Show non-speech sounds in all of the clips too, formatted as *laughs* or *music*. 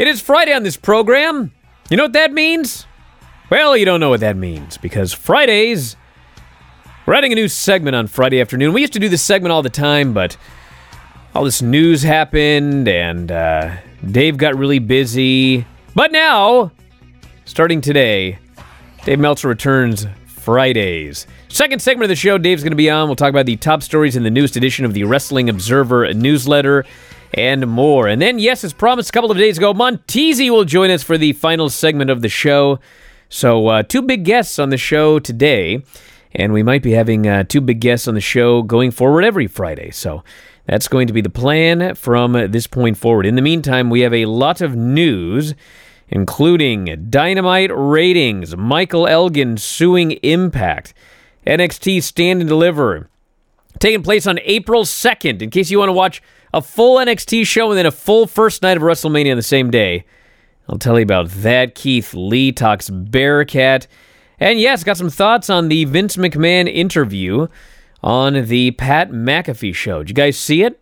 It is Friday on this program. You know what that means? Well, you don't know what that means because Fridays, we're adding a new segment on Friday afternoon. We used to do this segment all the time, but all this news happened and uh, Dave got really busy. But now, starting today, Dave Meltzer returns Fridays. Second segment of the show, Dave's going to be on. We'll talk about the top stories in the newest edition of the Wrestling Observer newsletter and more. And then, yes, as promised a couple of days ago, Monteasy will join us for the final segment of the show. So, uh, two big guests on the show today, and we might be having uh, two big guests on the show going forward every Friday. So, that's going to be the plan from this point forward. In the meantime, we have a lot of news, including dynamite ratings, Michael Elgin suing Impact, NXT Stand and Deliver, taking place on April 2nd. In case you want to watch a full NXT show and then a full first night of WrestleMania on the same day. I'll tell you about that. Keith Lee talks Bearcat. And yes, got some thoughts on the Vince McMahon interview on the Pat McAfee show. Did you guys see it?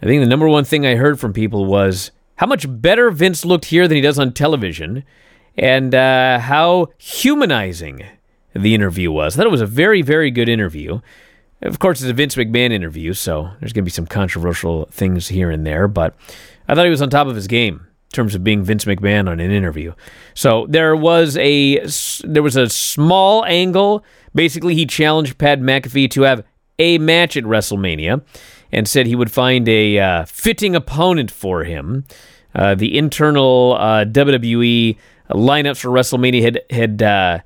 I think the number one thing I heard from people was how much better Vince looked here than he does on television and uh, how humanizing the interview was. I thought it was a very, very good interview. Of course, it's a Vince McMahon interview, so there's going to be some controversial things here and there, but I thought he was on top of his game in terms of being Vince McMahon on an interview. So there was a there was a small angle. Basically, he challenged Pat McAfee to have a match at WrestleMania, and said he would find a uh, fitting opponent for him. Uh, the internal uh, WWE lineups for WrestleMania had had uh,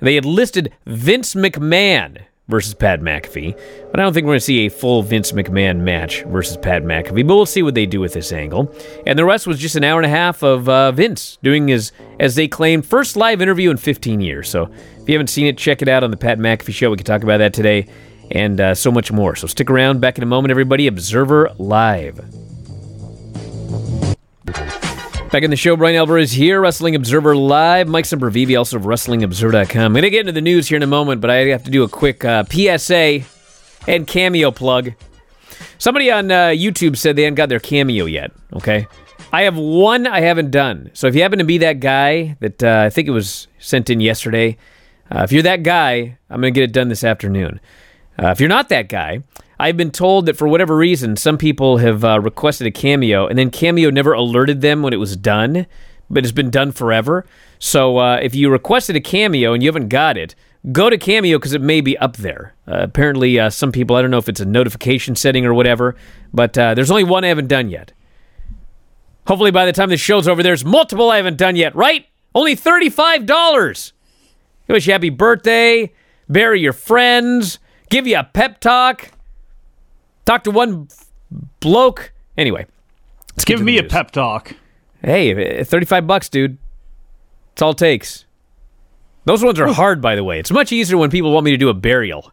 they had listed Vince McMahon versus Pat McAfee. But I don't think we're going to see a full Vince McMahon match versus Pat McAfee. But we'll see what they do with this angle. And the rest was just an hour and a half of uh, Vince doing his, as they claim, first live interview in 15 years. So if you haven't seen it, check it out on the Pat McAfee Show. We can talk about that today and uh, so much more. So stick around. Back in a moment, everybody. Observer Live. Back in the show, Bryan Alvarez here, Wrestling Observer Live. Mike Sempervive, also of WrestlingObserver.com. I'm going to get into the news here in a moment, but I have to do a quick uh, PSA and cameo plug. Somebody on uh, YouTube said they hadn't got their cameo yet, okay? I have one I haven't done. So if you happen to be that guy that uh, I think it was sent in yesterday, uh, if you're that guy, I'm going to get it done this afternoon. Uh, if you're not that guy, I've been told that for whatever reason, some people have uh, requested a cameo, and then Cameo never alerted them when it was done, but it's been done forever. So uh, if you requested a cameo and you haven't got it, go to Cameo because it may be up there. Uh, apparently, uh, some people, I don't know if it's a notification setting or whatever, but uh, there's only one I haven't done yet. Hopefully, by the time the show's over, there's multiple I haven't done yet, right? Only $35. Wish you happy birthday, bury your friends, give you a pep talk. Talk to one bloke. Anyway, let's give me a pep talk. Hey, uh, 35 bucks, dude. It's all it takes. Those ones are hard, by the way. It's much easier when people want me to do a burial.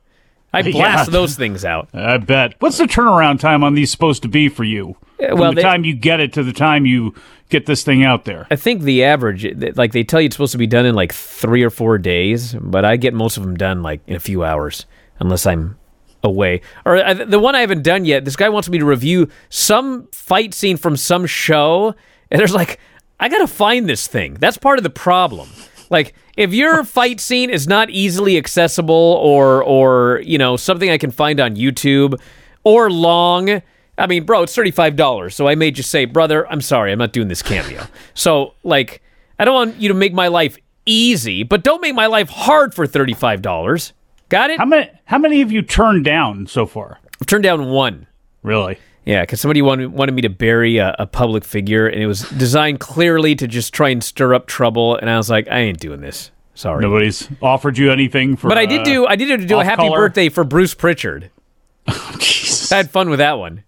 I *laughs* blast yeah. those things out. I bet. What's the turnaround time on these supposed to be for you? Uh, From well, the they, time you get it to the time you get this thing out there. I think the average, like they tell you, it's supposed to be done in like three or four days, but I get most of them done like in a few hours, unless I'm away. Or uh, the one I haven't done yet. This guy wants me to review some fight scene from some show, and there's like, I gotta find this thing. That's part of the problem. Like, if your fight scene is not easily accessible, or or you know something I can find on YouTube, or long. I mean, bro, it's thirty five dollars. So I may just say, brother, I'm sorry, I'm not doing this cameo. *laughs* so like, I don't want you to make my life easy, but don't make my life hard for thirty five dollars. Got it? How many? How many have you turned down so far? I've turned down one. Really? Yeah, because somebody wanted wanted me to bury a, a, public figure, and it was designed clearly to just try and stir up trouble. And I was like, I ain't doing this. Sorry. Nobody's offered you anything for. But I did uh, do. I did do a happy color. birthday for Bruce Pritchard. *laughs* Oh, Jesus. I had fun with that one.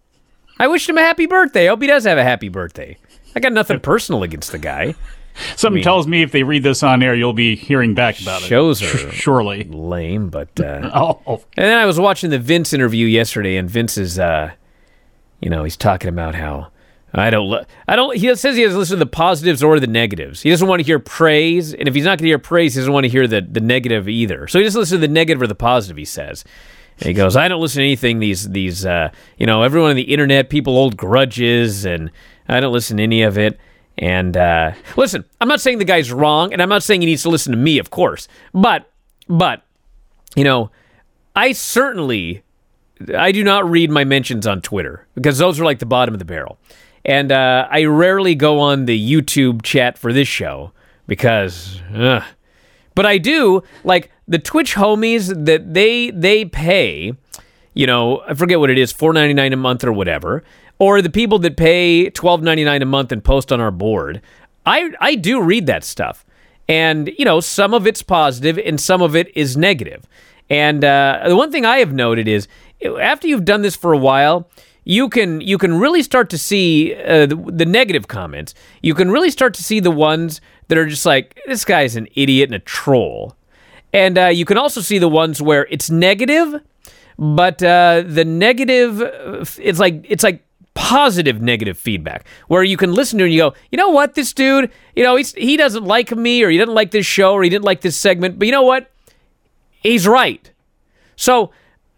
I wished him a happy birthday. I hope he does have a happy birthday. I got nothing personal against the guy. Something I mean, tells me if they read this on air, you'll be hearing back about shows it. Shows are *laughs* surely lame, but uh, *laughs* oh. And then I was watching the Vince interview yesterday, and Vince is, uh, you know, he's talking about how I don't, I don't. He says he has to listen to the positives or the negatives. He doesn't want to hear praise, and if he's not going to hear praise, he doesn't want to hear the the negative either. So he just listens to the negative or the positive. He says. And he goes, I don't listen to anything. These, these, uh, you know, everyone on the internet, people hold grudges, and I don't listen to any of it. And uh, listen, I'm not saying the guy's wrong, and I'm not saying he needs to listen to me, of course. But, but, you know, I certainly, I do not read my mentions on Twitter because those are like the bottom of the barrel. And uh, I rarely go on the YouTube chat for this show because, ugh. but I do like the Twitch homies that they they pay. You know, I forget what it is, four ninety nine a month or whatever or the people that pay twelve ninety nine a month and post on our board. I I do read that stuff, and you know some of it's positive and some of it is negative. And uh, the one thing I have noted is after you've done this for a while, you can you can really start to see uh, the, the, negative comments. You can really start to see the ones that are just like this guy's an idiot and a troll, and uh, you can also see the ones where it's negative, but uh, the negative it's like it's like positive negative feedback where you can listen to and you go, you know what, this dude, you know, he doesn't like me or he didn't like this show or he didn't like this segment, but you know what? He's right. So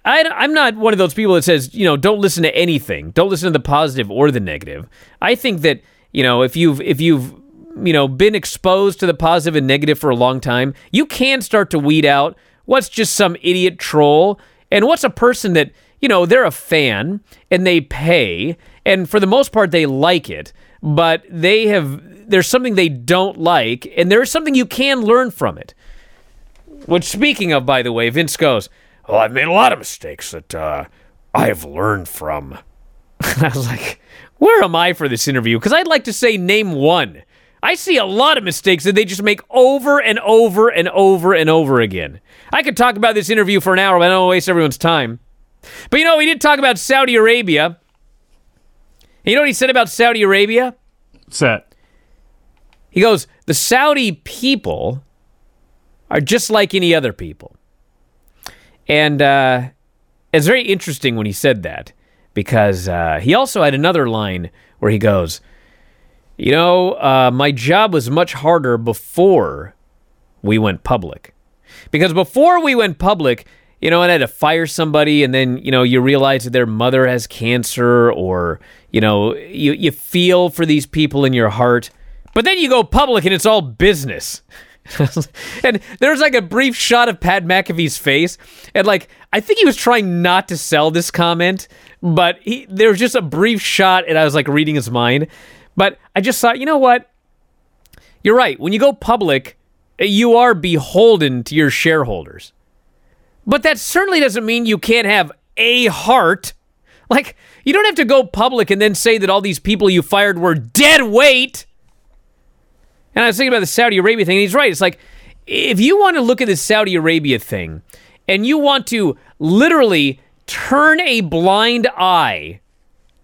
I, I'm not one of those people that says, you know, don't listen to anything. Don't listen to the positive or the negative. I think that, you know, if you've, if you've, you know, been exposed to the positive and negative for a long time, you can start to weed out what's just some idiot troll and what's a person that you know, they're a fan and they pay, and for the most part, they like it, but they have, there's something they don't like, and there's something you can learn from it. Which, speaking of, by the way, Vince goes, Well, I've made a lot of mistakes that uh, I've learned from. *laughs* I was like, Where am I for this interview? Because I'd like to say, Name one. I see a lot of mistakes that they just make over and over and over and over again. I could talk about this interview for an hour, but I don't want to waste everyone's time. But you know, we did talk about Saudi Arabia. You know what he said about Saudi Arabia? Set. He goes, the Saudi people are just like any other people. And uh, it's very interesting when he said that because uh, he also had another line where he goes, You know, uh, my job was much harder before we went public. Because before we went public, you know, and I had to fire somebody, and then you know you realize that their mother has cancer, or you know you you feel for these people in your heart, but then you go public and it's all business. *laughs* and there's like a brief shot of Pat McAfee's face, and like I think he was trying not to sell this comment, but he there was just a brief shot, and I was like reading his mind. But I just thought, you know what? You're right. When you go public, you are beholden to your shareholders. But that certainly doesn't mean you can't have a heart. Like, you don't have to go public and then say that all these people you fired were dead weight. And I was thinking about the Saudi Arabia thing, and he's right. It's like, if you want to look at the Saudi Arabia thing and you want to literally turn a blind eye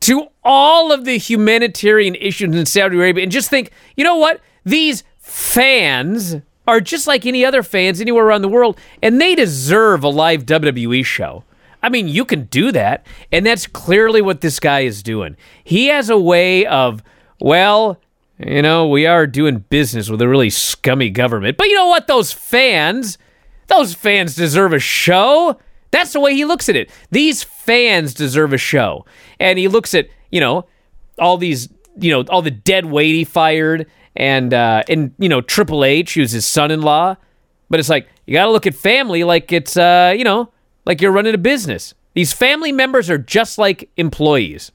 to all of the humanitarian issues in Saudi Arabia and just think, you know what? These fans are just like any other fans anywhere around the world, and they deserve a live WWE show. I mean, you can do that, and that's clearly what this guy is doing. He has a way of, well, you know, we are doing business with a really scummy government, but you know what? Those fans, those fans deserve a show. That's the way he looks at it. These fans deserve a show. And he looks at, you know, all these, you know, all the dead weight he fired and uh, and you know Triple H, who's his son-in-law. But it's like you got to look at family like it's uh, you know like you're running a business. These family members are just like employees,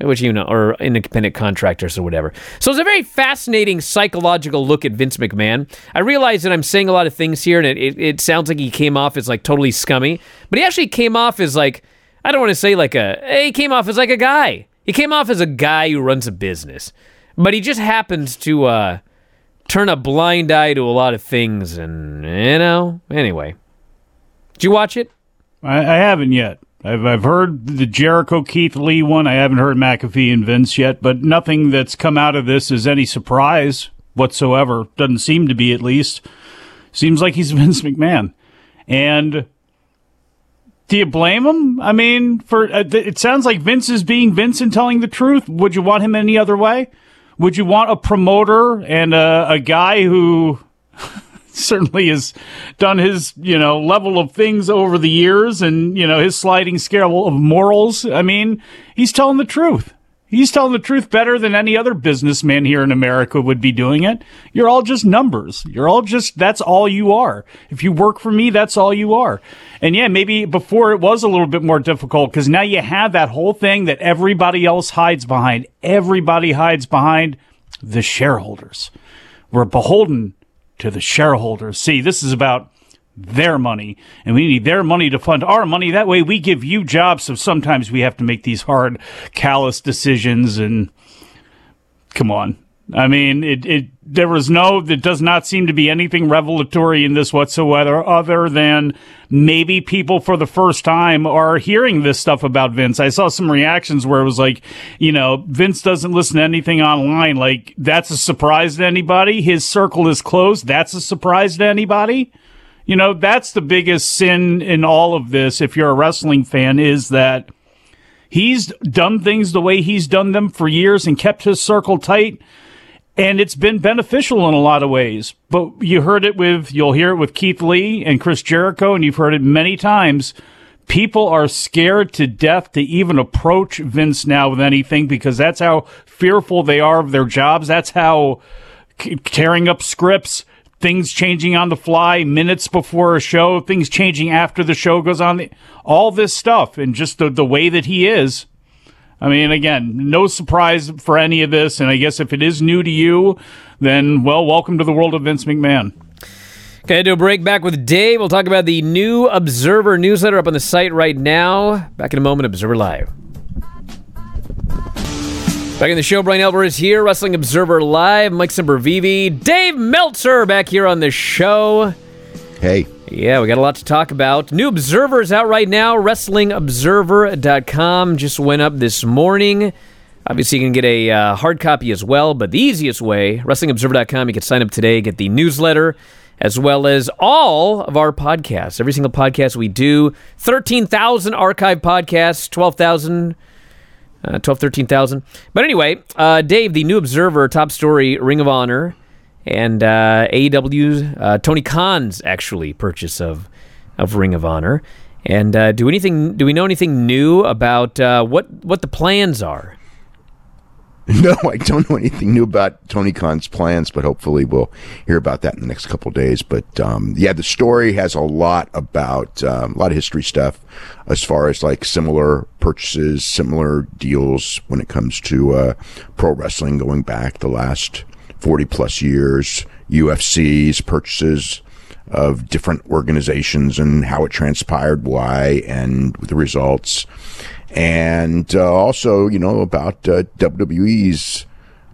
which you know, or independent contractors or whatever. So it's a very fascinating psychological look at Vince McMahon. I realize that I'm saying a lot of things here, and it, it, it sounds like he came off as like totally scummy, but he actually came off as like I don't want to say like a he came off as like a guy. He came off as a guy who runs a business. But he just happens to uh, turn a blind eye to a lot of things, and you know. Anyway, did you watch it? I, I haven't yet. I've I've heard the Jericho Keith Lee one. I haven't heard McAfee and Vince yet, but nothing that's come out of this is any surprise whatsoever. Doesn't seem to be, at least. Seems like he's *laughs* Vince McMahon, and do you blame him? I mean, for uh, it sounds like Vince is being Vince and telling the truth. Would you want him any other way? Would you want a promoter and a, a guy who *laughs* certainly has done his, you know, level of things over the years and, you know, his sliding scale of morals? I mean, he's telling the truth. He's telling the truth better than any other businessman here in America would be doing it. You're all just numbers. You're all just, that's all you are. If you work for me, that's all you are. And yeah, maybe before it was a little bit more difficult because now you have that whole thing that everybody else hides behind. Everybody hides behind the shareholders. We're beholden to the shareholders. See, this is about their money and we need their money to fund our money. That way we give you jobs so sometimes we have to make these hard callous decisions and come on. I mean it, it there was no there does not seem to be anything revelatory in this whatsoever other than maybe people for the first time are hearing this stuff about vince. I saw some reactions where it was like you know vince doesn't listen to anything online. Like that's a surprise to anybody? His circle is closed. That's a surprise to anybody you know, that's the biggest sin in all of this, if you're a wrestling fan, is that he's done things the way he's done them for years and kept his circle tight. And it's been beneficial in a lot of ways. But you heard it with, you'll hear it with Keith Lee and Chris Jericho, and you've heard it many times. People are scared to death to even approach Vince now with anything because that's how fearful they are of their jobs. That's how tearing up scripts things changing on the fly minutes before a show, things changing after the show goes on, all this stuff, and just the, the way that he is. I mean, again, no surprise for any of this. And I guess if it is new to you, then, well, welcome to the world of Vince McMahon. Okay, do a break back with Dave. We'll talk about the new Observer newsletter up on the site right now. Back in a moment, Observer Live. Back in the show, Bryan Alvarez here, Wrestling Observer Live, Mike Sempervive, Dave Meltzer back here on the show. Hey. Yeah, we got a lot to talk about. New Observers out right now, WrestlingObserver.com just went up this morning. Obviously, you can get a uh, hard copy as well, but the easiest way, WrestlingObserver.com, you can sign up today, get the newsletter, as well as all of our podcasts. Every single podcast we do, 13,000 archive podcasts, 12,000 uh, 12, 13,000. But anyway, uh, Dave, the new Observer, top story, Ring of Honor, and uh, AEW's uh, Tony Khan's actually purchase of of Ring of Honor. And uh, do anything? Do we know anything new about uh, what what the plans are? *laughs* No, I don't know anything new about Tony Khan's plans, but hopefully we'll hear about that in the next couple days. But um, yeah, the story has a lot about um, a lot of history stuff as far as like similar purchases, similar deals when it comes to uh, pro wrestling going back the last 40 plus years, UFC's purchases of different organizations and how it transpired, why, and the results and uh, also, you know, about uh, WWE's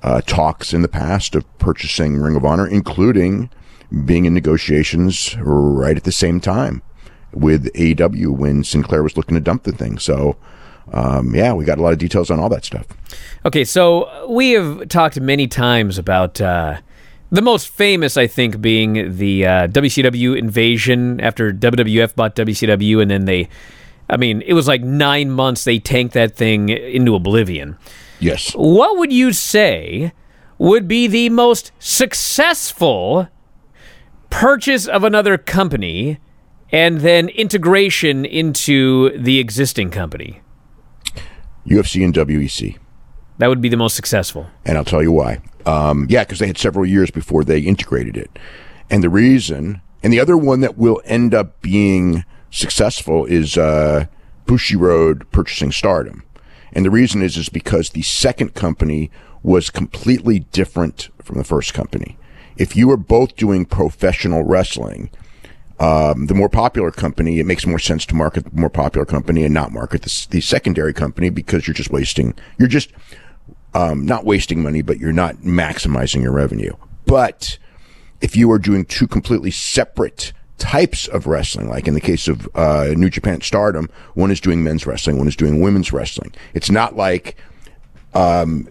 uh, talks in the past of purchasing Ring of Honor, including being in negotiations right at the same time with AEW when Sinclair was looking to dump the thing. So, um, yeah, we got a lot of details on all that stuff. Okay, so we have talked many times about. Uh, the most famous, I think, being the uh, WCW invasion after WWF bought WCW, and then they I mean, it was like nine months they tanked that thing into oblivion. Yes. What would you say would be the most successful purchase of another company and then integration into the existing company? UFC and WEC. That would be the most successful. And I'll tell you why. Um, yeah, because they had several years before they integrated it. And the reason, and the other one that will end up being successful is uh, Bushiroad purchasing Stardom. And the reason is is because the second company was completely different from the first company. If you were both doing professional wrestling, um, the more popular company, it makes more sense to market the more popular company and not market the, the secondary company because you're just wasting, you're just um, not wasting money, but you're not maximizing your revenue. But if you are doing two completely separate types of wrestling. Like in the case of uh, New Japan Stardom, one is doing men's wrestling, one is doing women's wrestling. It's not like um,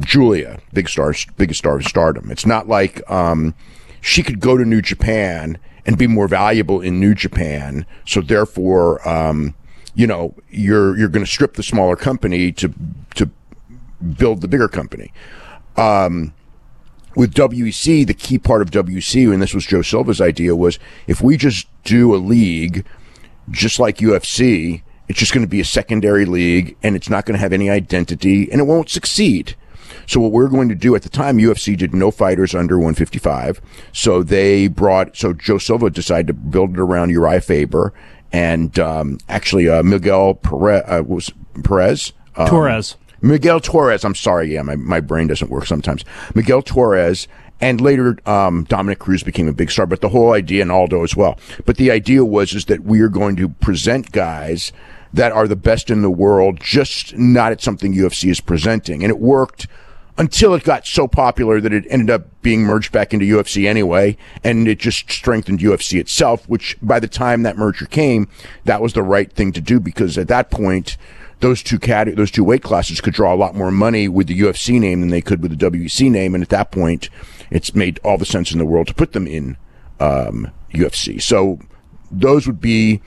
Giulia, big star, biggest star of Stardom. It's not like um, she could go to New Japan and be more valuable in New Japan. So therefore, um, you know, you're you're going to strip the smaller company to to build the bigger company. Um, with WEC, the key part of WEC, and this was Joe Silva's idea, was if we just do a league just like UFC It's just going to be a secondary league and it's not going to have any identity and it won't succeed. So what we're going to do at the time, UFC did no fighters under 155. So they brought, so Joe Silva decided to build it around Urijah Faber and, um, actually, uh, Miguel Perez, uh, was Perez? Um, Torres. Miguel Torres. I'm sorry. Yeah, my, my brain doesn't work sometimes. Miguel Torres. And later, um, Dominick Cruz became a big star, but the whole idea, and Aldo as well. But the idea was, is that we are going to present guys that are the best in the world, just not at something UFC is presenting. And it worked until it got so popular that it ended up being merged back into UFC anyway, and it just strengthened UFC itself, which by the time that merger came, that was the right thing to do because at that point, those two cat those two weight classes could draw a lot more money with the UFC name than they could with the WEC name, and at that point, it's made all the sense in the world to put them in um, UFC. So those would be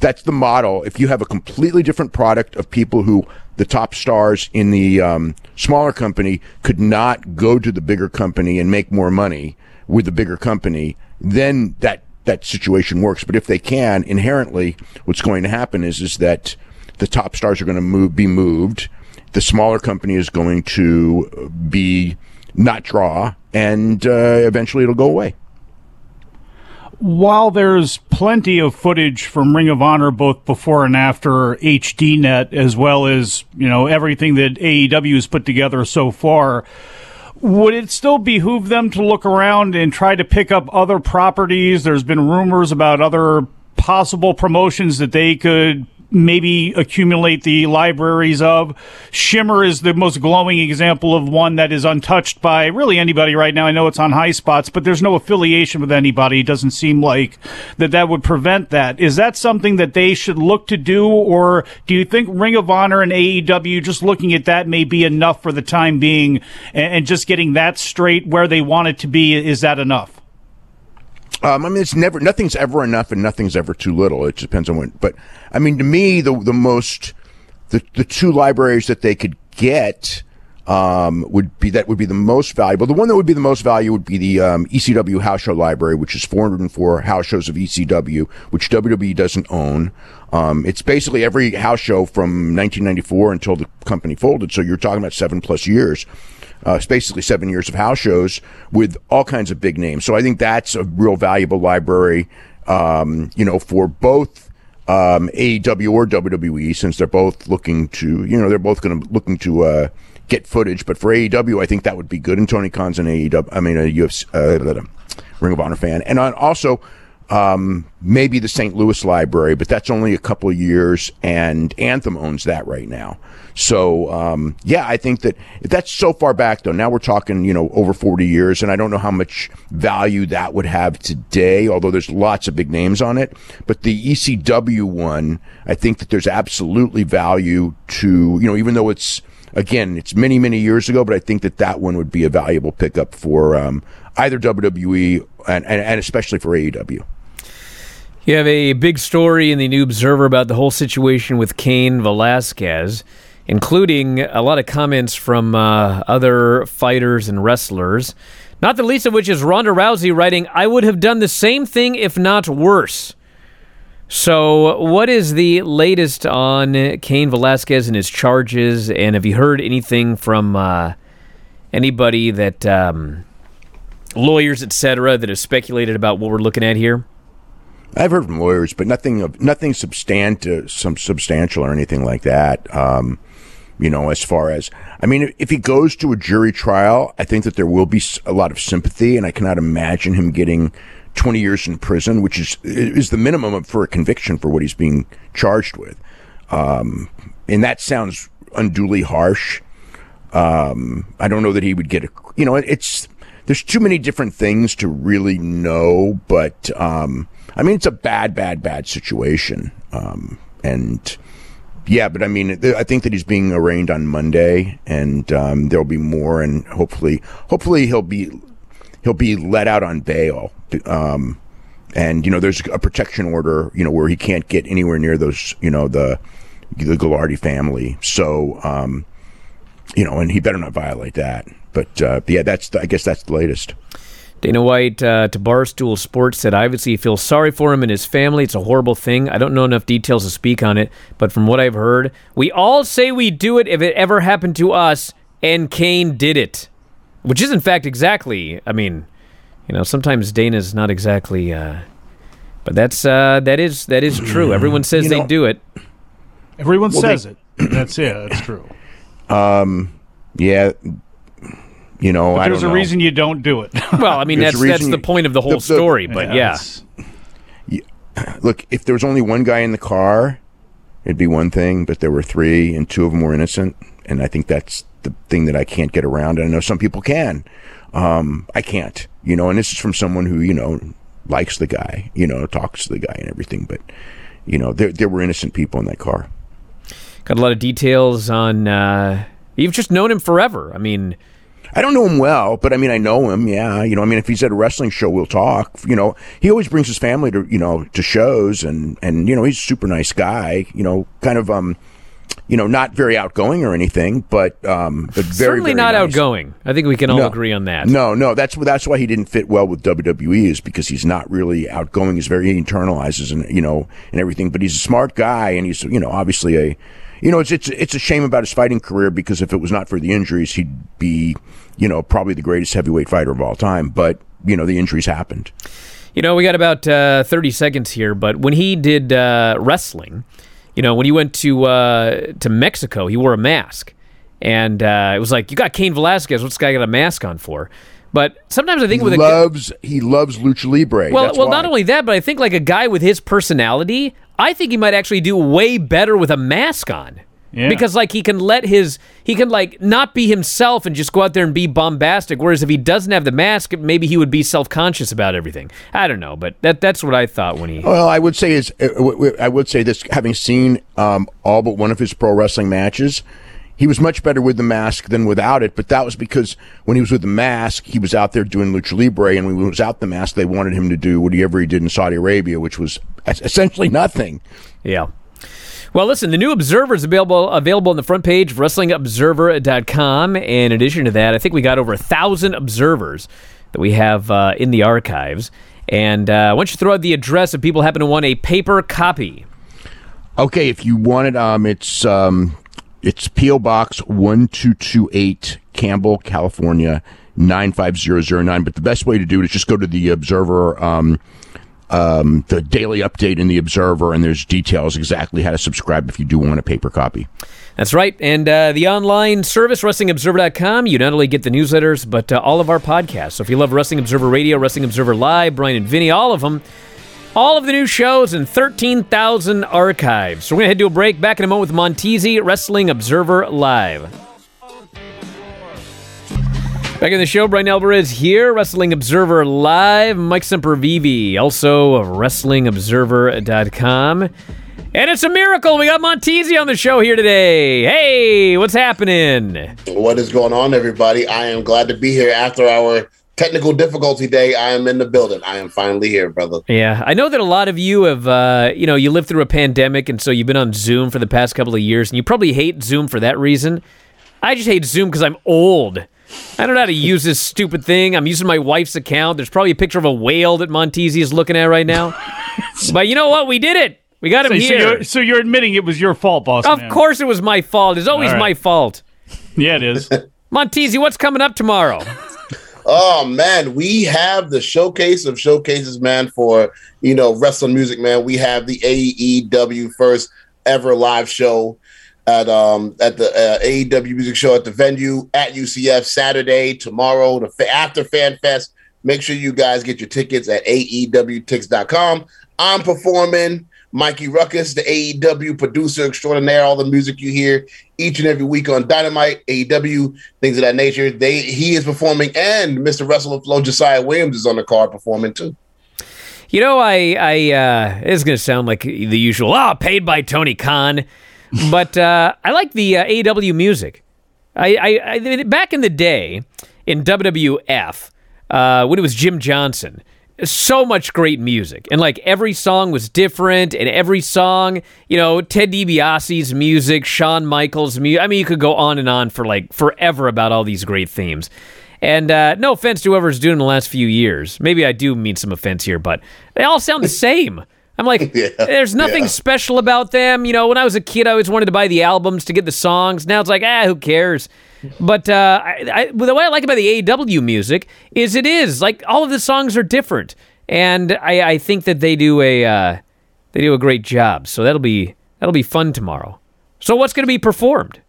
that's the model. If you have a completely different product of people who the top stars in the um, smaller company could not go to the bigger company and make more money with the bigger company, then that that situation works. But if they can, inherently, what's going to happen is is that the top stars are going to move, be moved. The smaller company is going to be not draw, and uh, eventually it'll go away while there's plenty of footage from Ring of Honor both before and after HDNet, as well as you know everything that AEW has put together so far, would it still behoove them to look around and try to pick up other properties? There's been rumors about other possible promotions that they could maybe accumulate the libraries of. Shimmer is the most glowing example of one that is untouched by really anybody right now. I know it's on Highspots, but there's no affiliation with anybody. It doesn't seem like that that would prevent that. Is that something that they should look to do, or do you think Ring of Honor and AEW just looking at that may be enough for the time being, and, and just getting that straight where they want it to be? Is that enough? Um, I mean, it's never nothing's ever enough, and nothing's ever too little. It depends on what. But I mean, to me, the the most the the two libraries that they could get um, would be that would be the most valuable. The one that would be the most value would be the um, ECW House Show Library, which is 404 house shows of ECW, which WWE doesn't own. Um, it's basically every house show from 1994 until the company folded. So you're talking about seven plus years. Uh, basically seven years of house shows with all kinds of big names. So I think that's a real valuable library, um, you know, for both um, AEW or WWE, since they're both looking to, you know, they're both going to looking to uh, get footage. But for AEW, I think that would be good. And Tony Khan's an AEW, I mean, a UFC, uh, Ring of Honor fan, and also um, maybe the St. Louis Library, but that's only a couple years, and Anthem owns that right now. So, um, yeah, I think that that's so far back though. Now we're talking, you know, over 40 years, and I don't know how much value that would have today, although there's lots of big names on it. But the ECW one, I think that there's absolutely value to, you know, even though it's, again, it's many, many years ago, but I think that that one would be a valuable pickup for um, either WWE and, and, and especially for AEW. You have a big story in the New Observer about the whole situation with Cain Velasquez including a lot of comments from uh, other fighters and wrestlers. Not the least of which is Ronda Rousey writing, I would have done the same thing if not worse. So, what is the latest on Cain Velasquez and his charges? And have you heard anything from uh, anybody that, um, lawyers, etc., that have speculated about what we're looking at here? I've heard from lawyers, but nothing of nothing substantive, some substantial or anything like that. Um, you know, as far as, I mean, if he goes to a jury trial, I think that there will be a lot of sympathy, and I cannot imagine him getting 20 years in prison, which is is the minimum for a conviction for what he's being charged with. Um, and that sounds unduly harsh. Um, I don't know that he would get a, you know, it's, there's too many different things to really know, but, um, I mean, it's a bad, bad, bad situation. Um, and, yeah, but I mean, I think that he's being arraigned on Monday, and um, there'll be more, and hopefully, hopefully he'll be he'll be let out on bail. Um, and you know, there's a protection order, you know, where he can't get anywhere near those, you know, the the Goularte family. So, um, you know, and he better not violate that. But uh, yeah, that's the, I guess that's the latest. Dana White uh, to Barstool Sports said, I obviously, he feels sorry for him and his family. It's a horrible thing. I don't know enough details to speak on it, but from what I've heard, we all say we do it if it ever happened to us, and Cain did it. Which is, in fact, exactly, I mean, you know, sometimes Dana's not exactly. Uh, but that's uh, that is that is true. Everyone says You they know- do it. Everyone Well, says it. That's yeah, that's true. Um, yeah, you know, But I there's don't a know. reason you don't do it. *laughs* Well, I mean There's that's a that's the point of the whole the- the- story. But yeah, it's- *clears throat* Look, if there was only one guy in the car, it'd be one thing. But there were three, and two of them were innocent, and I think that's the thing that I can't get around. And I know some people can. Um, I can't, you know. And this is from someone who you know likes the guy, you know, talks to the guy and everything. But you know, there there were innocent people in that car. got a lot of details on. Uh, you've just known him forever. I mean, I don't know him well, but I mean, I know him. Yeah, you know, I mean, if he's at a wrestling show, we'll talk. You know, he always brings his family to you know to shows, and and you know, he's a super nice guy. You know, kind of um, you know, not very outgoing or anything, but um, but very certainly very not nice. outgoing. I think we can all agree on that. No, no, that's that's why he didn't fit well with WWE is because he's not really outgoing. He's very internalizes and you know and everything. But he's a smart guy, and he's you know obviously a you know it's it's it's a shame about his fighting career because if it was not for the injuries, he'd be you know probably the greatest heavyweight fighter of all time. But you know the injuries happened. You know, we got about uh, 30 seconds here, but when he did uh, wrestling, you know, when he went to uh, to Mexico, he wore a mask, and uh, it was like, you got Cain Velasquez. What's this guy got a mask on for? But sometimes I think He with a loves he loves lucha libre. well, That's well, why. not only that, but I think like a guy with his personality, I think he might actually do way better with a mask on. Yeah. Because like he can let his he can like not be himself and just go out there and be bombastic. Whereas if he doesn't have the mask, maybe he would be self conscious about everything. I don't know, but that that's what I thought when he. Well, I would say is uh, w- w- I would say this having seen um, all but one of his pro wrestling matches, he was much better with the mask than without it. But that was because when he was with the mask, he was out there doing lucha libre, and when he was out the mask, they wanted him to do whatever he did in Saudi Arabia, which was essentially nothing. Yeah. Well, listen, the new Observer is available available on the front page of WrestlingObserver.com. In addition to that, I think we got over a thousand observers that we have uh, in the archives. And uh, why don't you throw out the address if people happen to want a paper copy? Okay, if you want it, um, it's um, it's PO Box one two two eight, Campbell, California nine five zero zero nine. But the best way to do it is just go to the Observer, um, um, the daily update in the Observer, and there's details exactly how to subscribe if you do want a paper copy. That's right. And uh, the online service, WrestlingObserver.com, you not only get the newsletters, but uh, all of our podcasts. So if you love Wrestling Observer Radio, Wrestling Observer Live, Bryan and Vinny, all of them, all of the new shows and 13,000 archives. So we're going to head to a break. Back in a moment with Monteasy, Wrestling Observer Live. Back in the show, Bryan Alvarez here, Wrestling Observer Live, Mike Sempervive, also of WrestlingObserver.com. And it's a miracle. We got Monteasy on the show here today. Hey, what's happening? What is going on, everybody? I am glad to be here after our technical difficulty day. I am in the building. I am finally here, brother. Yeah, I know that a lot of you have, uh, you know, you lived through a pandemic, and so you've been on Zoom for the past couple of years, and you probably hate Zoom for that reason. I just hate Zoom because I'm old. I don't know how to use this stupid thing. I'm using my wife's account. There's probably a picture of a whale that Monteasy is looking at right now. *laughs* but you know what? We did it. We got him So, so here. you're, so you're admitting it was your fault, boss of man. course, it was my fault. It's always All right. my fault. Yeah, it is. *laughs* Monteasy, what's coming up tomorrow? *laughs* Oh man, we have the showcase of showcases, man, for you know wrestling music, man. We have the AEW first ever live show at um at the uh, AEW music show at the venue at UCF Saturday tomorrow. The fa- after Fan Fest. Make sure you guys get your tickets at AEWTix.com. I'm performing. Mikey Rukus, the AEW producer extraordinaire, all the music you hear each and every week on Dynamite, AEW, things of that nature. They he is performing, and Mr. Wrestle and Flow Josiah Williams is on the card performing too. You know, I, I, uh, it's going to sound like the usual, ah, paid by Tony Khan, *laughs* but uh, I like the uh, AEW music. I, I, I, back in the day in WWF, uh, when it was Jim Johnson, so much great music, and like every song was different, and every song, you know, Ted DiBiase's music, Shawn Michaels' music. I mean, you could go on and on for like forever about all these great themes. And uh, no offense to whoever's doing the last few years. Maybe I do mean some offense here, but they all sound the same. I'm like, *laughs* Yeah, there's nothing yeah. special about them. You know, when I was a kid, I always wanted to buy the albums to get the songs. Now it's like, ah, who cares? But uh, I, I, the way I like about the AEW music is it is like all of the songs are different, and I, I think that they do a uh, they do a great job. So that'll be that'll be fun tomorrow. So what's going to be performed?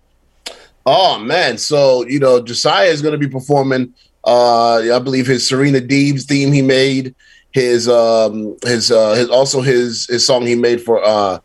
Oh man, so you know Josiah is going to be performing. Uh, I believe his Serena Deeb's theme he made, his um, his uh, his also his his song he made for uh,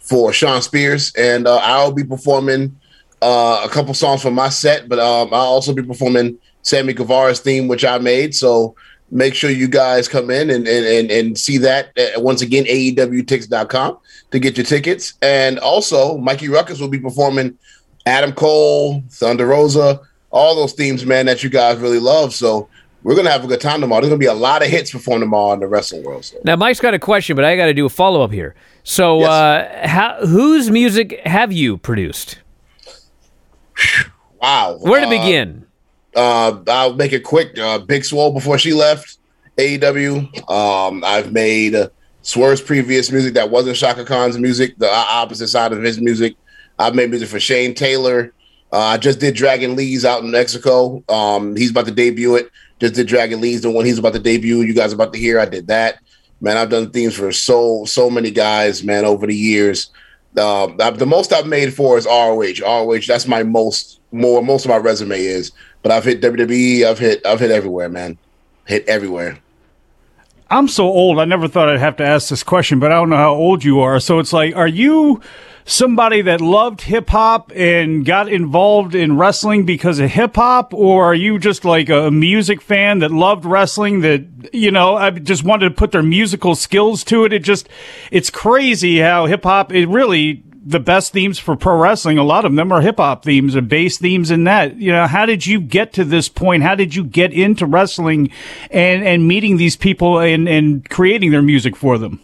for Shawn Spears, and uh, I'll be performing uh, a couple songs from my set, but um, I'll also be performing Sammy Guevara's theme, which I made. So make sure you guys come in and and and, and see that uh, once again aewtix.com to get your tickets, and also Mikey Rukus will be performing. Adam Cole, Thunder Rosa, all those themes, man, that you guys really love. So we're gonna have a good time tomorrow. There's gonna be a lot of hits performed tomorrow in the wrestling world. So. Now, Mike's got a question, but I got to do a follow up here. So, Yes. uh, how, whose music have you produced? Wow, Where to Uh, begin? Uh, I'll make it quick. Uh, Big Swole before she left AEW. Um, I've made uh, Swerve's previous music that wasn't Shaka Khan's music, the opposite side of his music. I've made music for Shane Taylor. Uh, I just did Dragon Lee's out in Mexico. Um, he's about to debut it. Just did Dragon Lee's, the one he's about to debut. You guys about to hear. I did that. Man, I've done themes for so so many guys, man, over the years. Uh, the most I've made for is ROH. ROH. That's my most more most of my resume is. But I've hit WWE. I've hit I've hit everywhere, man. Hit everywhere. I'm so old. I never thought I'd have to ask this question, but I don't know how old you are. So it's like, are you somebody that loved hip hop and got involved in wrestling because of hip hop, or are you just like a music fan that loved wrestling that you know I just wanted to put their musical skills to it? It just it's crazy how hip hop it really the best themes for pro wrestling, a lot of them are hip hop themes and bass themes and that. You know, how did you get to this point? How did you get into wrestling and, and meeting these people and, and creating their music for them?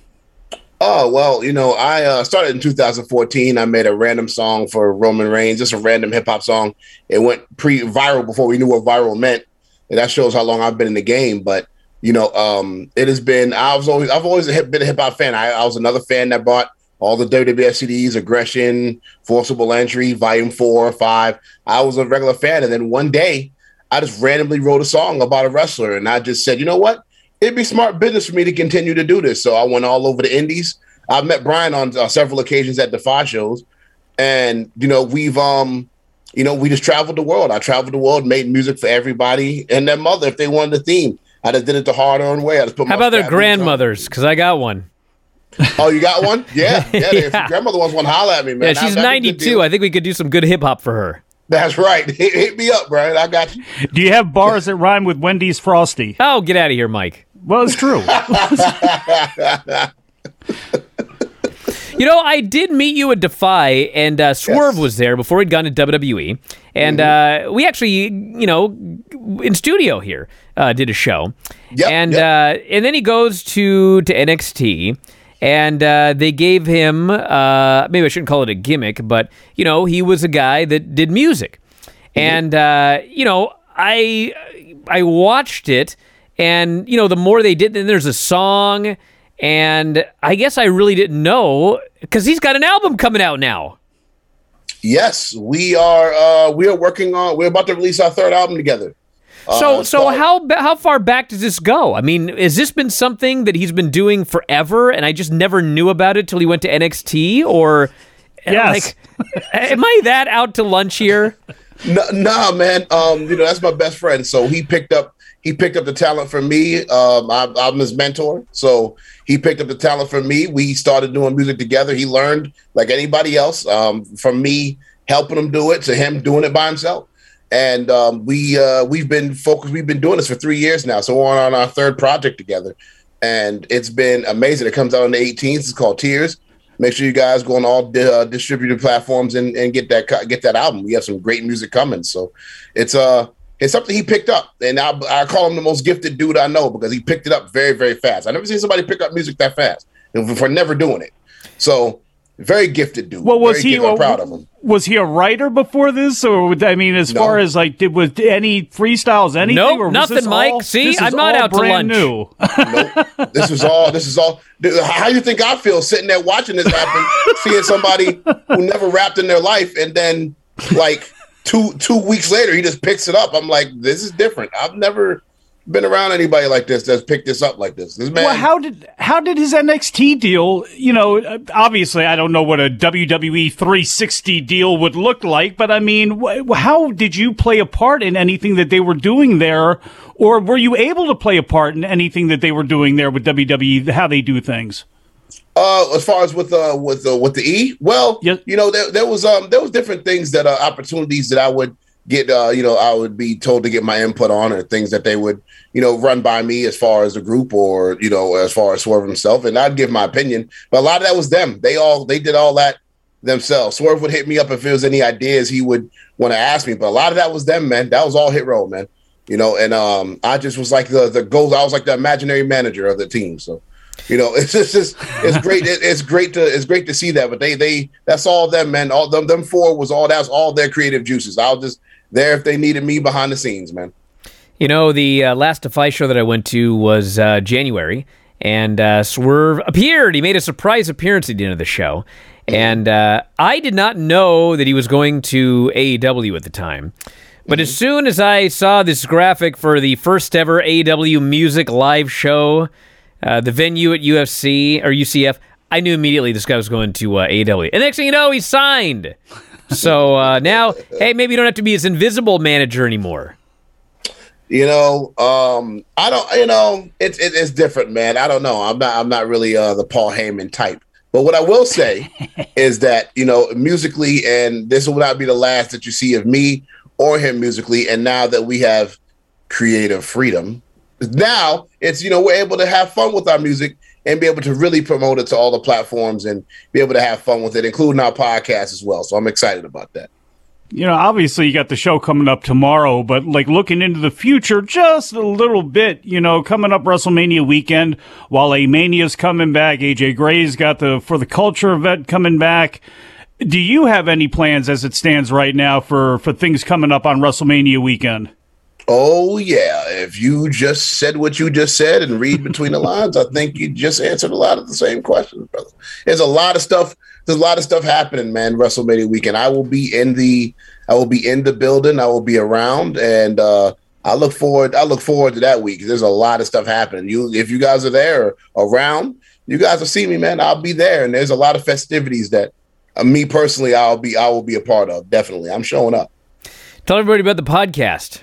Oh well, you know, I uh, started in 2014. I made a random song for Roman Reigns, just a random hip hop song. It went pre viral before we knew what viral meant, and that shows how long I've been in the game. But you know, um, it has been. I was always, I've always been a hip hop fan. I, I was another fan that bought all the WWF CDs, Aggression, Forcible Entry, Volume Four, Five. I was a regular fan, and then one day, I just randomly wrote a song about a wrestler, and I just said, you know what? It'd be smart business for me to continue to do this. So I went all over the indies. I've met Bryan on uh, several occasions at Defy shows, and you know we've um, you know we just traveled the world. I traveled the world, made music for everybody and their mother if they wanted a theme. I just did it the hard earned way. I just put. How my about their fat boots on. grandmothers? Because I got one. Oh, you got one? *laughs* Yeah, yeah. If Yeah. your grandmother wants one, holler at me, man. Yeah, she's That'd be a good 92. I think we could do some good hip hop for her. That's right. Hit, *laughs* hit me up, Bryan. I got you. Do you have bars that rhyme with Wendy's Frosty? Oh, get out of here, Mike. Well, it's true. You know, I did meet you at Defy, and uh, Swerve Yes. was there before he'd gone to WWE, and uh, we actually, you know, in studio here uh, did a show, Yep, and yep. Uh, and then he goes to to NXT, and uh, they gave him uh, maybe I shouldn't call it a gimmick, but you know, he was a guy that did music, and uh, you know, I I watched it, and you know, the more they did, then there's a song. And I guess I really didn't know because he's got an album coming out now. Yes, we are. Uh, we are working on. We're about to release our third album together. So, Uh, so so- how how far back does this go? I mean, has this been something that he's been doing forever, and I just never knew about it till he went to NXT? Or, Yes. like, am I that out to lunch here? *laughs* No, nah, man. Um, you know that's my best friend. So he picked up he picked up the talent from me. Um, I'm, I'm his mentor. So he picked up the talent from me. We started doing music together. He learned like anybody else um, from me helping him do it to him doing it by himself. And um, we uh, we've been focused. We've been doing this for three years now. So we're on our third project together, and it's been amazing. It comes out on the 18th. It's called Tears. Make sure you guys go on all di- uh, distributed platforms and, and get that get that album. We have some great music coming. So it's uh it's something he picked up, and I, I call him the most gifted dude I know because he picked it up very very fast. I never seen somebody pick up music that fast for, for never doing it. So very gifted dude. Well, was Very he? gifted. Well, proud of him. was he a writer before this, or I mean, as No. far as like, did with any freestyles, anything? Nope, nothing, this Mike. all- See, this I'm not out to brand lunch. New. Nope. this is all. This is all. dude, How you think I feel sitting there watching this happen, seeing somebody who never rapped in their life, and then like two two weeks later, he just picks it up. I'm like, this is different. I've never been around anybody like this that's picked this up like this. This man. Well, how did how did his NXT deal? You know, obviously, I don't know what a WWE 360 deal would look like, but I mean, wh- how did you play a part in anything that they were doing there, or were you able to play a part in anything that they were doing there with WWE? How they do things? Uh, as far as with uh with uh, with the E, well, Yes. you know there, there was um there was different things that uh, opportunities that I would get uh you know I would be told to get my input on or things that they would you know run by me as far as the group or you know as far as Swerve himself and I'd give my opinion, but a lot of that was them. They all they did all that themselves. Swerve would hit me up if there was any ideas he would want to ask me, but a lot of that was them, man. That was all hit roll, man. You know, and um I just was like the the goal. I was like the imaginary manager of the team, so you know *laughs* it's just it's, it's great it, it's great to it's great to see that but they they that's all them man all them them four was all that's all their creative juices i was just there if they needed me behind the scenes man You know, the uh, last Defy show that I went to was uh, January, and uh, Swerve appeared. He made a surprise appearance at the end of the show, and uh, I did not know that he was going to AEW at the time. But as soon as I saw this graphic for the first ever AEW music live show, uh, the venue at UFC or UCF, I knew immediately this guy was going to uh, AEW. And next thing you know, he signed. So uh, now, hey, maybe you don't have to be his invisible manager anymore. you know um i don't you know it's it, it's different man i don't know i'm not i'm not really uh the paul heyman type but what i will say *laughs* is that you know musically and this will not be the last that you see of me or him musically and now that we have creative freedom now it's you know we're able to have fun with our music and be able to really promote it to all the platforms and be able to have fun with it including our podcast as well so i'm excited about that You know, obviously you got the show coming up tomorrow, but like looking into the future just a little bit, you know, coming up WrestleMania weekend, while A Mania's coming back, AJ Gray's got the for the culture event coming back. Do you have any plans as it stands right now for for things coming up on WrestleMania weekend? Oh yeah, if you just said what you just said and read between the lines, I think you just answered a lot of the same questions, brother. There's a lot of stuff. There's a lot of stuff happening, man. WrestleMania weekend. I will be in the. I will be in the building. I will be around, and uh, I look forward. I look forward to that week. There's a lot of stuff happening. You, if you guys are there around, you guys will see me, man. I'll be there, and there's a lot of festivities that uh, me personally, I'll be. I will be a part of. Definitely, I'm showing up. Tell everybody about the podcast.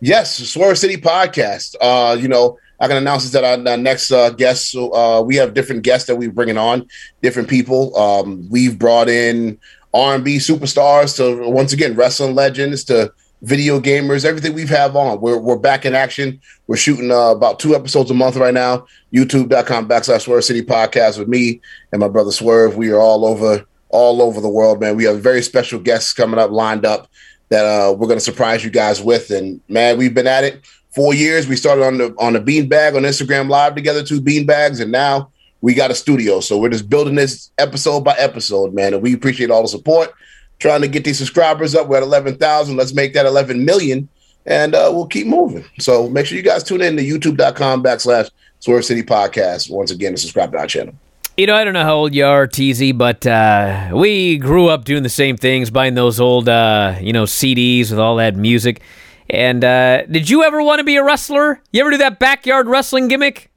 Yes, Swerve City podcast. Uh, you know, I can announce this that our, our next uh, guests. Uh, we have different guests that we're bringing on, different people. Um, we've brought in R and B superstars to once again wrestling legends to video gamers. Everything we've have on, we're we're back in action. We're shooting uh, about two episodes a month right now. YouTube.com backslash Swerve City podcast with me and my brother Swerve. We are all over all over the world, man. We have very special guests coming up, lined up that uh, we're going to surprise you guys with. And man, we've been at it four years. We started on the on the beanbag on Instagram Live together, two beanbags, and now we got a studio. So we're just building this episode by episode, man. And we appreciate all the support. Trying to get these subscribers up. We're at eleven thousand. Let's make that eleven million, and uh, we'll keep moving. So make sure you guys tune in to YouTube.com backslash Swerve City Podcast once again to subscribe to our channel. You know, I don't know how old you are, TZ, but uh, we grew up doing the same things, buying those old, uh, you know, CDs with all that music. And uh, did you ever want to be a wrestler? You ever do that backyard wrestling gimmick?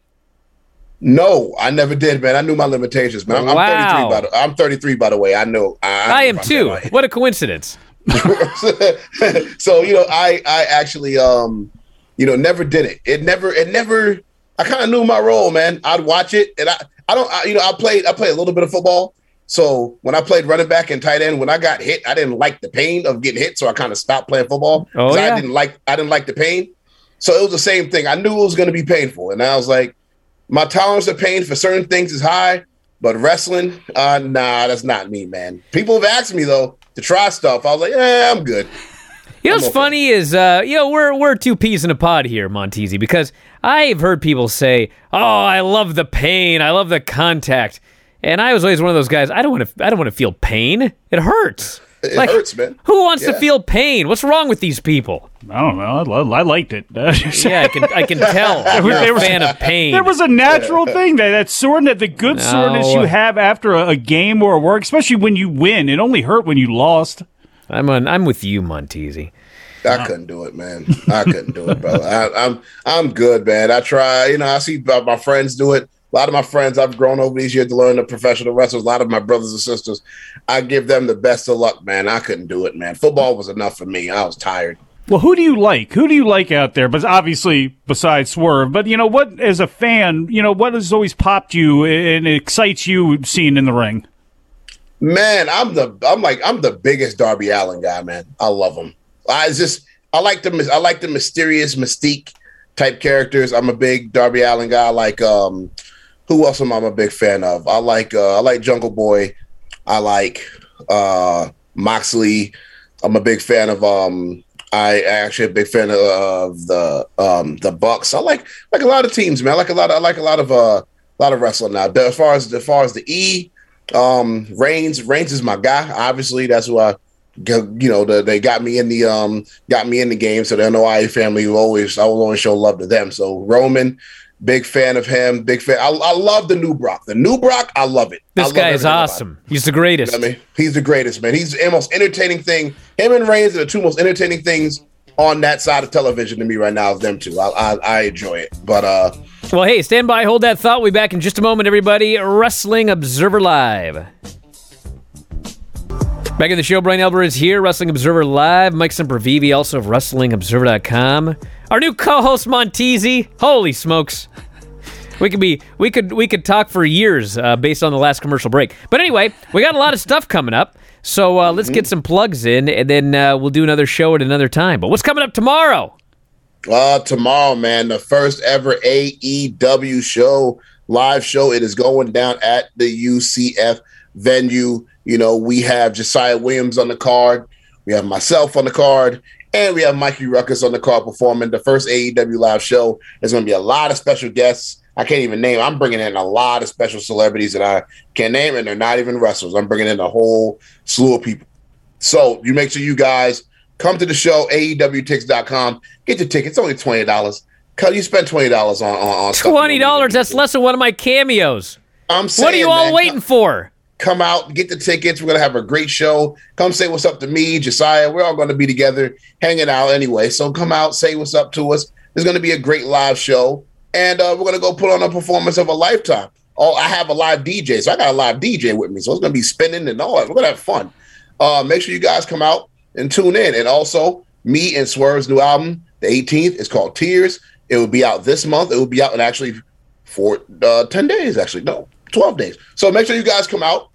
No, I never did, man. I knew my limitations, man. I'm, Wow. I'm 33 by the I'm 33 by the way. I know. I, I am too. What a coincidence. *laughs* so you know, I I actually um you know never did it. It never it never. I kind of knew my role, man. I'd watch it, and I I don't I, you know I played I played a little bit of football. So when I played running back and tight end, when I got hit, I didn't like the pain of getting hit, so I kind of stopped playing football. Oh, yeah? I didn't like I didn't like the pain. So it was the same thing. I knew it was going to be painful, and I was like, my tolerance of pain for certain things is high, but wrestling, uh, nah, that's not me, man. People have asked me though to try stuff. I was like, yeah, I'm good. You know what's funny is, uh, you know, we're we're two peas in a pod here, Monteasy, because I've heard people say, "Oh, I love the pain, I love the contact," And I was always one of those guys. I don't want to. I don't want to feel pain. It hurts. It hurts, man. Who wants to feel pain? What's wrong with these people? I don't know. I, lo- I liked it. *laughs* Yeah, I can. I can tell. *laughs* You're there a was- fan of pain. There was a natural thing that that soreness, that the good soreness you have after a, a game or a work, especially when you win. It only hurt when you lost. I'm on. I'm with you, Monteasy. I couldn't do it, man. I couldn't do it, brother. I, I'm I'm good, man. I try. You know, I see my my friends do it. A lot of my friends I've grown over these years to learn the professional wrestlers. A lot of my brothers and sisters, I give them the best of luck, man. I couldn't do it, man. Football was enough for me. I was tired. Well, who do you like? Who do you like out there? But obviously, besides Swerve, but you know what? As a fan, you know what has always popped you and excites you seeing in the ring. Man, I'm the I'm like I'm the biggest Darby Allin guy, man. I love him. I just I like the I like the mysterious mystique type characters. I'm a big Darby Allin guy. I like um who else am I a big fan of? I like uh I like Jungle Boy. I like uh Moxley. I'm a big fan of um I actually a big fan of, of the um the Bucks. I like like a lot of teams, man. I like a lot of I like a lot of uh a lot of wrestling now. But As far as as far as the E, um Reigns, Reigns is my guy. Obviously, that's why you know the, they got me in the um got me in the game. So the Anoa'i family will always I will always show love to them. So Roman, big fan of him. Big fan. I, I love the new Brock. The new Brock, I love it. This love guy is everything about it. awesome. He's the greatest. I mean, he's the greatest, man. He's the most entertaining thing. Him and Reigns are the two most entertaining things on that side of television to me right now. Is them two. I, I, I enjoy it. But uh, Well, hey, stand by, hold that thought. We'll be back in just a moment, everybody. Wrestling Observer Live. Back in the show, Bryan Alvarez is here, Wrestling Observer Live. Mike Sempervive, also of WrestlingObserver.com. Our new co-host Monteasy. Holy smokes. We could be we could we could talk for years uh, based on the last commercial break. But anyway, we got a lot of stuff coming up. So uh, let's get some plugs in, and then uh, we'll do another show at another time. But what's coming up tomorrow? uh, tomorrow, man, the first ever AEW show, live show. It is going down at the UCF venue. You know, we have Josiah Williams on the card. We have myself on the card. And we have Mikey Rukus on the card performing the first AEW live show. There's going to be a lot of special guests. I can't even name. I'm bringing in a lot of special celebrities that I can't name, and they're not even wrestlers. I'm bringing in a whole slew of people. So you make sure you guys come to the show, AEWTix.com. Get your tickets. It's only twenty dollars. Cause you spend twenty dollars on, on, on twenty dollars. That's less than one of my cameos. I'm saying, What are you all man, waiting for? Come out, get the tickets. We're gonna have a great show. Come say what's up to me, Josiah. We're all gonna be together, hanging out anyway. So come out, say what's up to us. There's gonna be a great live show, and uh, we're gonna go put on a performance of a lifetime. Oh, I have a live DJ, so I got a live DJ with me. So it's gonna be spinning and all that. We're gonna have fun. Uh, make sure you guys come out and tune in. And also, me and Swerve's new album, the 18th, is called Tears. It will be out this month. It will be out in actually for uh, 10 days, actually. No, 12 days. So make sure you guys come out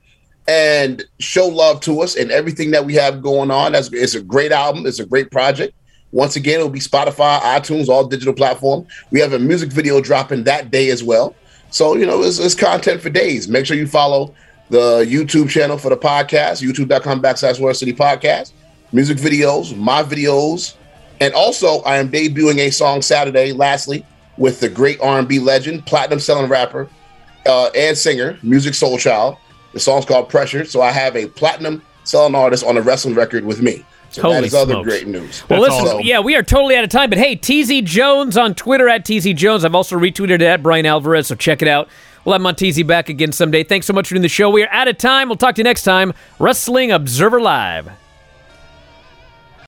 and show love to us and everything that we have going on. That's it's a great album. It's a great project. Once again, it'll be Spotify, iTunes, all digital platform. We have a music video dropping that day as well. So you know, it's, it's content for days. Make sure you follow the YouTube channel for the podcast, youtube.com backslash Swerve City Podcast. Music videos, my videos, and also I am debuting a song Saturday. Lastly, with the great R&B legend, platinum selling rapper, uh, and singer, Musiq Soulchild. The song's called Pressure. So I have a platinum selling artist on a wrestling record with me. So Holy that is other great news. Well, That's listen, awesome. yeah, we are totally out of time. But hey, TZ Jones on Twitter at TZ Jones. I've also retweeted it at Bryan Alvarez, so check it out. We'll have Monteasy back again someday. Thanks so much for doing the show. We are out of time. We'll talk to you next time. Wrestling Observer Live.